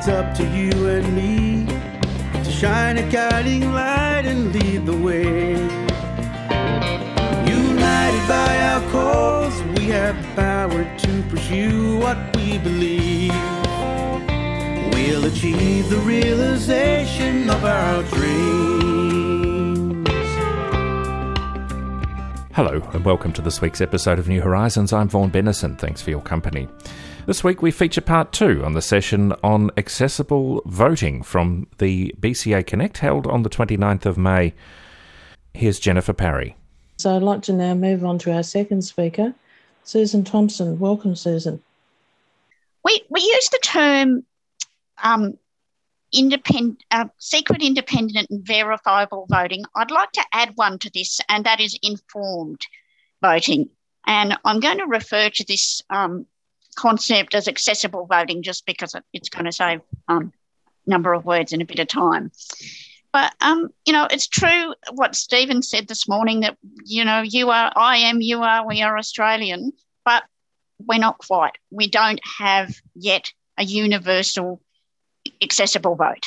it's up to you and me to shine a guiding light and lead the way. United by our cause, we have the power to pursue what we believe. We'll achieve the realization of our dreams. Hello, and welcome to this week's episode of New Horizons. I'm Vaughan Bennison. Thanks for your company. This week we feature part two on the session on accessible voting from the BCA Connect held on the 29th of May. Here's Jennifer Parry. So I'd like to now move on to our second speaker, Susan Thompson. Welcome, Susan. We, we use the term um, independent, uh, secret, independent, and verifiable voting. I'd like to add one to this, and that is informed voting. And I'm going to refer to this um, concept as accessible voting just because it's going to save a um, number of words in a bit of time. But um, you know, it's true what Stephen said this morning that you know, you are, I am, you are, we are Australian, but we're not quite. We don't have yet a universal accessible vote,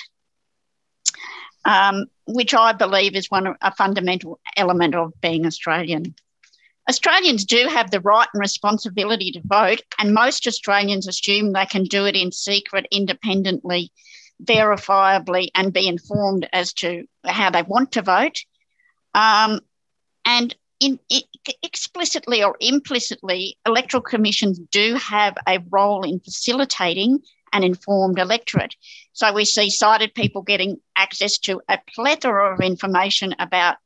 um, which I believe is one of a fundamental element of being Australian. Australians do have the right and responsibility to vote, and most Australians assume they can do it in secret, independently, verifiably, and be informed as to how they want to vote. Um, and in, in, explicitly or implicitly, electoral commissions do have a role in facilitating an informed electorate. So we see sighted people getting access to a plethora of information about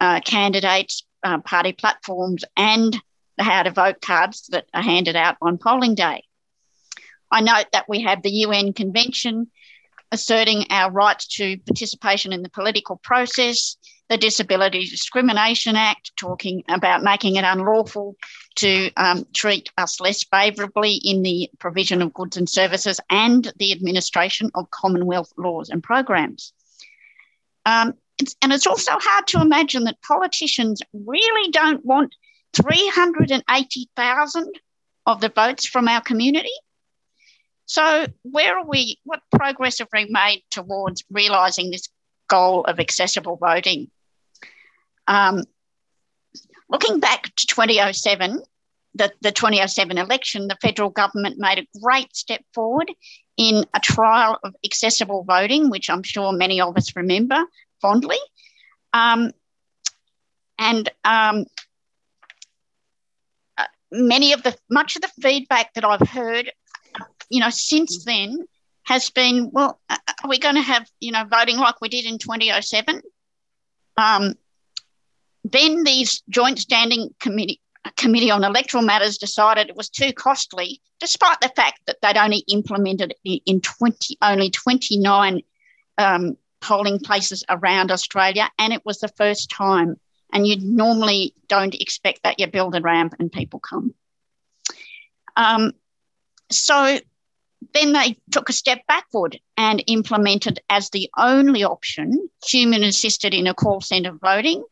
uh, candidates, uh, party platforms, and the how to vote cards that are handed out on polling day. I note that we have the UN Convention asserting our rights to participation in the political process, the Disability Discrimination Act, talking about making it unlawful to um, treat us less favourably in the provision of goods and services and the administration of Commonwealth laws and programs. Um, it's, and it's also hard to imagine that politicians really don't want 380,000 of the votes from our community. So, where are we? What progress have we made towards realising this goal of accessible voting? Um, looking back to 2007, the, the 2007 election, the federal government made a great step forward in a trial of accessible voting, which I'm sure many of us remember fondly. Um, and um, uh, many of the much of the feedback that I've heard, you know, since then has been, well, uh, are we going to have, you know, voting like we did in 2007? Um, then these joint standing committee committee on electoral matters decided it was too costly, despite the fact that they'd only implemented in 20 only 29 um, polling places around Australia, and it was the first time. And you normally don't expect that you build a ramp and people come. Um, so then they took a step backward and implemented as the only option human assisted in a call centre voting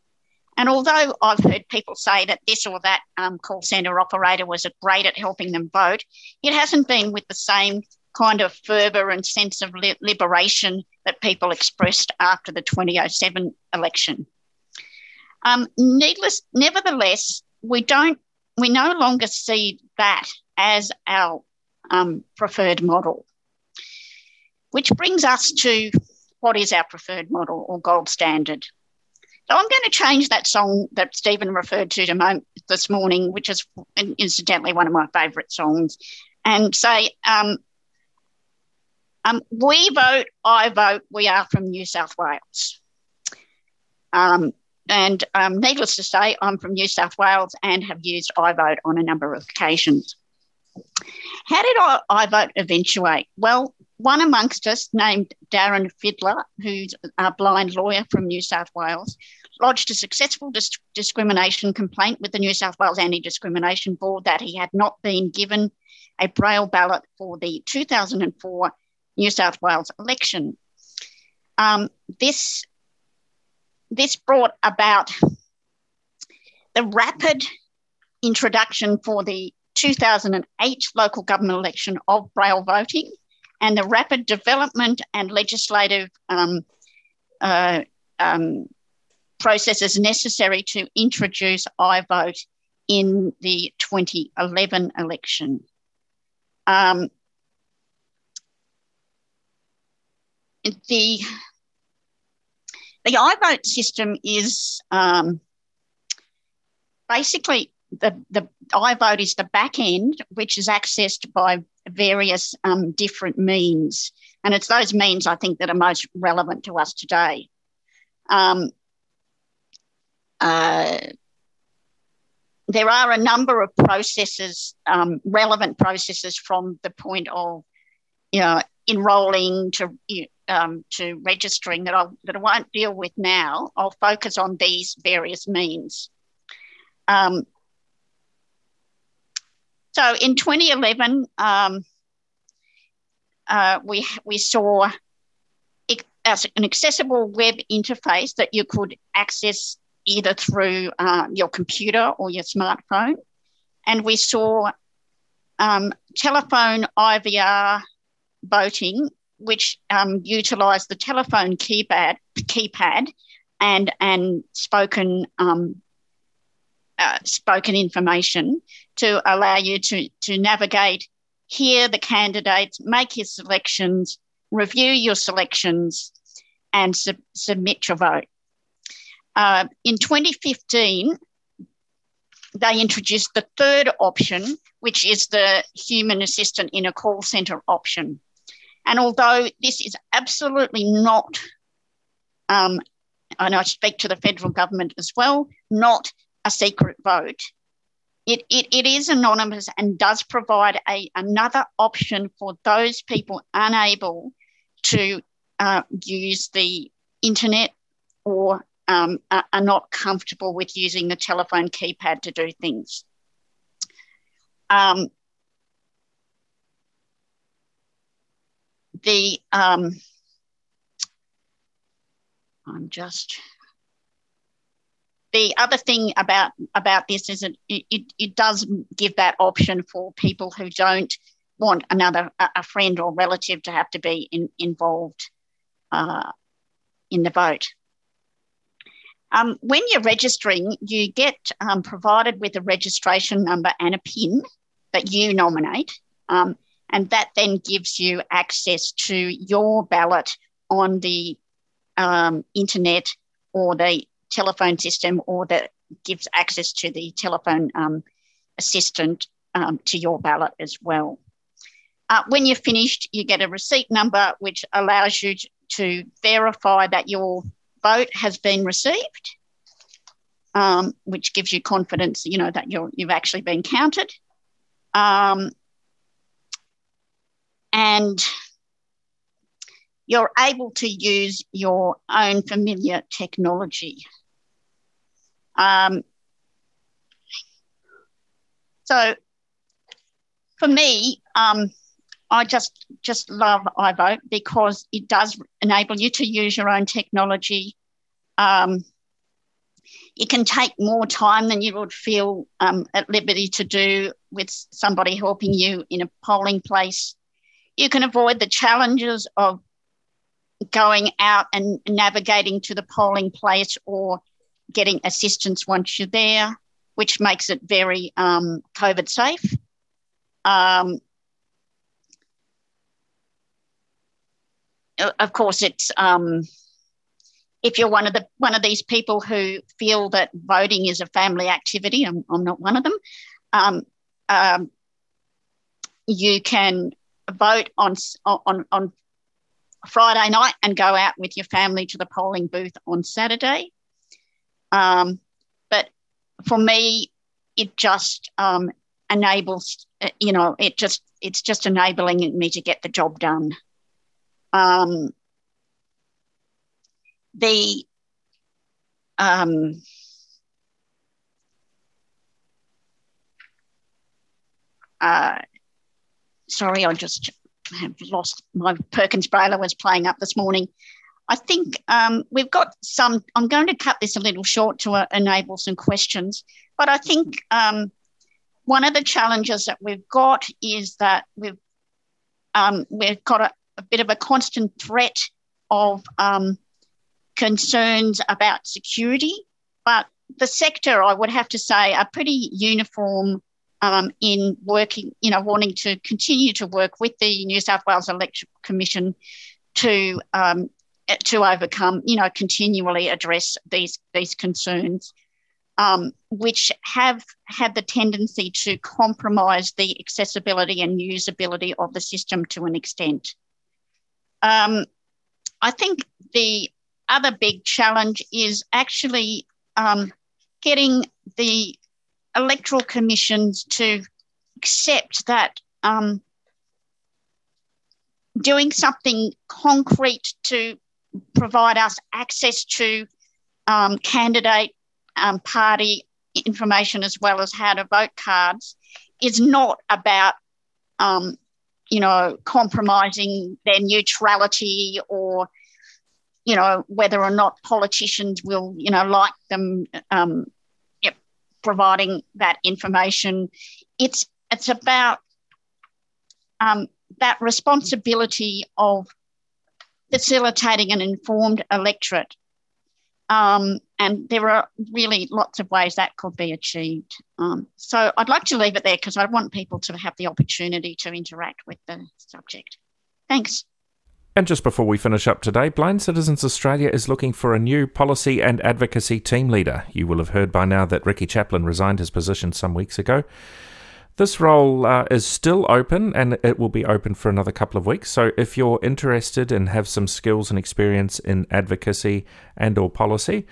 and although I've heard people say that this or that um, call centre operator was great at helping them vote, it hasn't been with the same kind of fervour and sense of liberation that people expressed after the 2007 election. Um, needless, nevertheless, we don't, we no longer see that as our um, preferred model, which brings us to what is our preferred model or gold standard. So I'm going to change that song that Stephen referred to, this morning, which is incidentally one of my favourite songs, and say, um, um, we vote, I vote, we are from New South Wales. Um, and um, needless to say, I'm from New South Wales and have used I vote on a number of occasions. How did I, I vote eventuate? Well, one amongst us, named Darren Fittler, who's a blind lawyer from New South Wales, lodged a successful dis- discrimination complaint with the New South Wales Anti Discrimination Board that he had not been given a braille ballot for the 2004 New South Wales election. Um, this, this brought about the rapid introduction for the 2008 local government election of braille voting and the rapid development and legislative um, uh, um, processes necessary to introduce iVote in the 2011 election. Um, the the iVote system is um, basically the, the iVote is the back end, which is accessed by various um, different means. And it's those means I think that are most relevant to us today. Um, uh, there are a number of processes, um, relevant processes from the point of, you know, enrolling to um, to registering that I'll, that I won't deal with now. I'll focus on these various means. Um, so in 2011, um, uh, we we saw an accessible web interface that you could access either through uh, your computer or your smartphone, and we saw um, telephone IVR voting, which um, utilised the telephone keypad keypad and and spoken um, uh, spoken information to allow you to, to navigate, hear the candidates, make your selections, review your selections, and sub- submit your vote. Uh, in 2015, they introduced the third option, which is the human assistant in a call centre option. And although this is absolutely not, um, and I speak to the federal government as well, not a secret vote. It, it, it is anonymous and does provide a, another option for those people unable to uh, use the internet or um, are, not comfortable with using the telephone keypad to do things. Um, the um, I'm just the other thing about about this is it, it, it does give that option for people who don't want another a friend or relative to have to be in, involved uh, in the vote. Um, when you're registering, you get um, provided with a registration number and a PIN that you nominate, um, and that then gives you access to your ballot on the um, internet or the telephone system or that gives access to the telephone um, assistant um, to your ballot as well. Uh, when you're finished, you get a receipt number which allows you to verify that your vote has been received, um, which gives you confidence, you know, that you're, you've actually been counted. Um, and you're able to use your own familiar technology. Um, so for me, um, I just just love iVote because it does enable you to use your own technology. Um, it can take more time than you would feel um, at liberty to do with somebody helping you in a polling place. You can avoid the challenges of going out and navigating to the polling place or getting assistance once you're there, which makes it very um, COVID safe. Um, of course, it's um, if you're one of the one of these people who feel that voting is a family activity. I'm, I'm not one of them. Um, um, you can vote on on on Friday night and go out with your family to the polling booth on Saturday. Um, but for me, it just um, enables, uh, you know, it just it's just enabling me to get the job done. Um, the um, uh, sorry, I just have lost my Perkins Braille was playing up this morning. I think um, we've got some. I'm going to cut this a little short to uh, enable some questions, but I think um, one of the challenges that we've got is that we've um, we've got a, a bit of a constant threat of um, concerns about security, but the sector, I would have to say, are pretty uniform um, in working, you know, wanting to continue to work with the New South Wales Electoral Commission to um, to overcome, you know, continually address these these concerns, um, which have had the tendency to compromise the accessibility and usability of the system to an extent. Um, I think the other big challenge is actually um, getting the electoral commissions to accept that um, doing something concrete to provide us access to um, candidate um, party information as well as how to vote cards is not about um, you know compromising their neutrality or you know whether or not politicians will you know like them um, providing that information it's it's about um, that responsibility of facilitating an informed electorate. Um, and there are really lots of ways that could be achieved. Um, so I'd like to leave it there because I want people to have the opportunity to interact with the subject. Thanks. And just before we finish up today, Blind Citizens Australia is looking for a new policy and advocacy team leader. You will have heard by now that Ricky Chaplin resigned his position some weeks ago. This role uh, is still open and it will be open for another couple of weeks. So if you're interested and have some skills and experience in advocacy and or policy,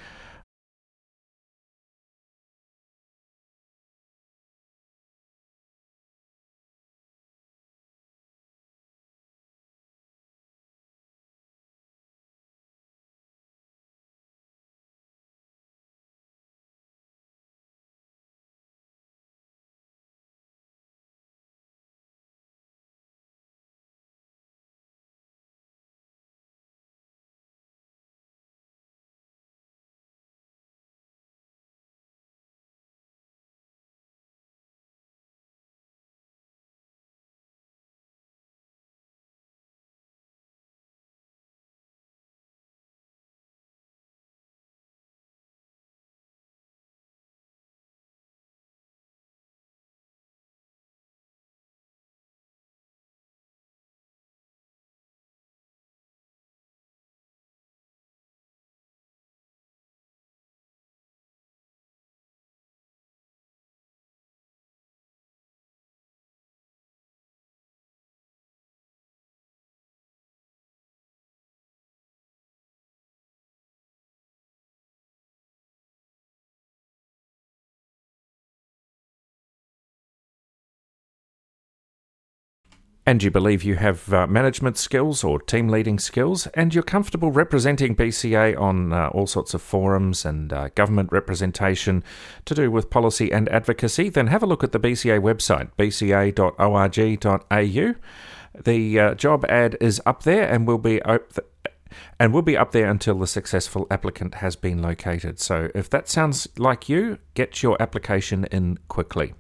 and you believe you have uh, management skills or team leading skills, and you're comfortable representing BCA on uh, all sorts of forums and uh, government representation to do with policy and advocacy, then have a look at the BCA website, bca.org.au. The uh, job ad is up there and will be op- and will be up there until the successful applicant has been located. So if that sounds like you, get your application in quickly.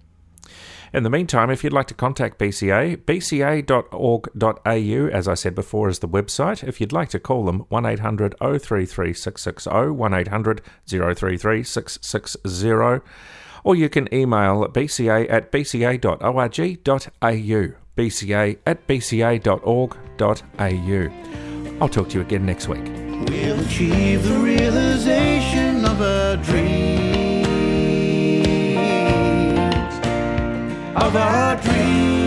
In the meantime, if you'd like to contact BCA, bca.org.au, as I said before, is the website. If you'd like to call them, 1800 033 660, 1800 033 660, or you can email bca at bca.org.au, bca at bca.org.au. I'll talk to you again next week. We'll achieve the realization of our dreams.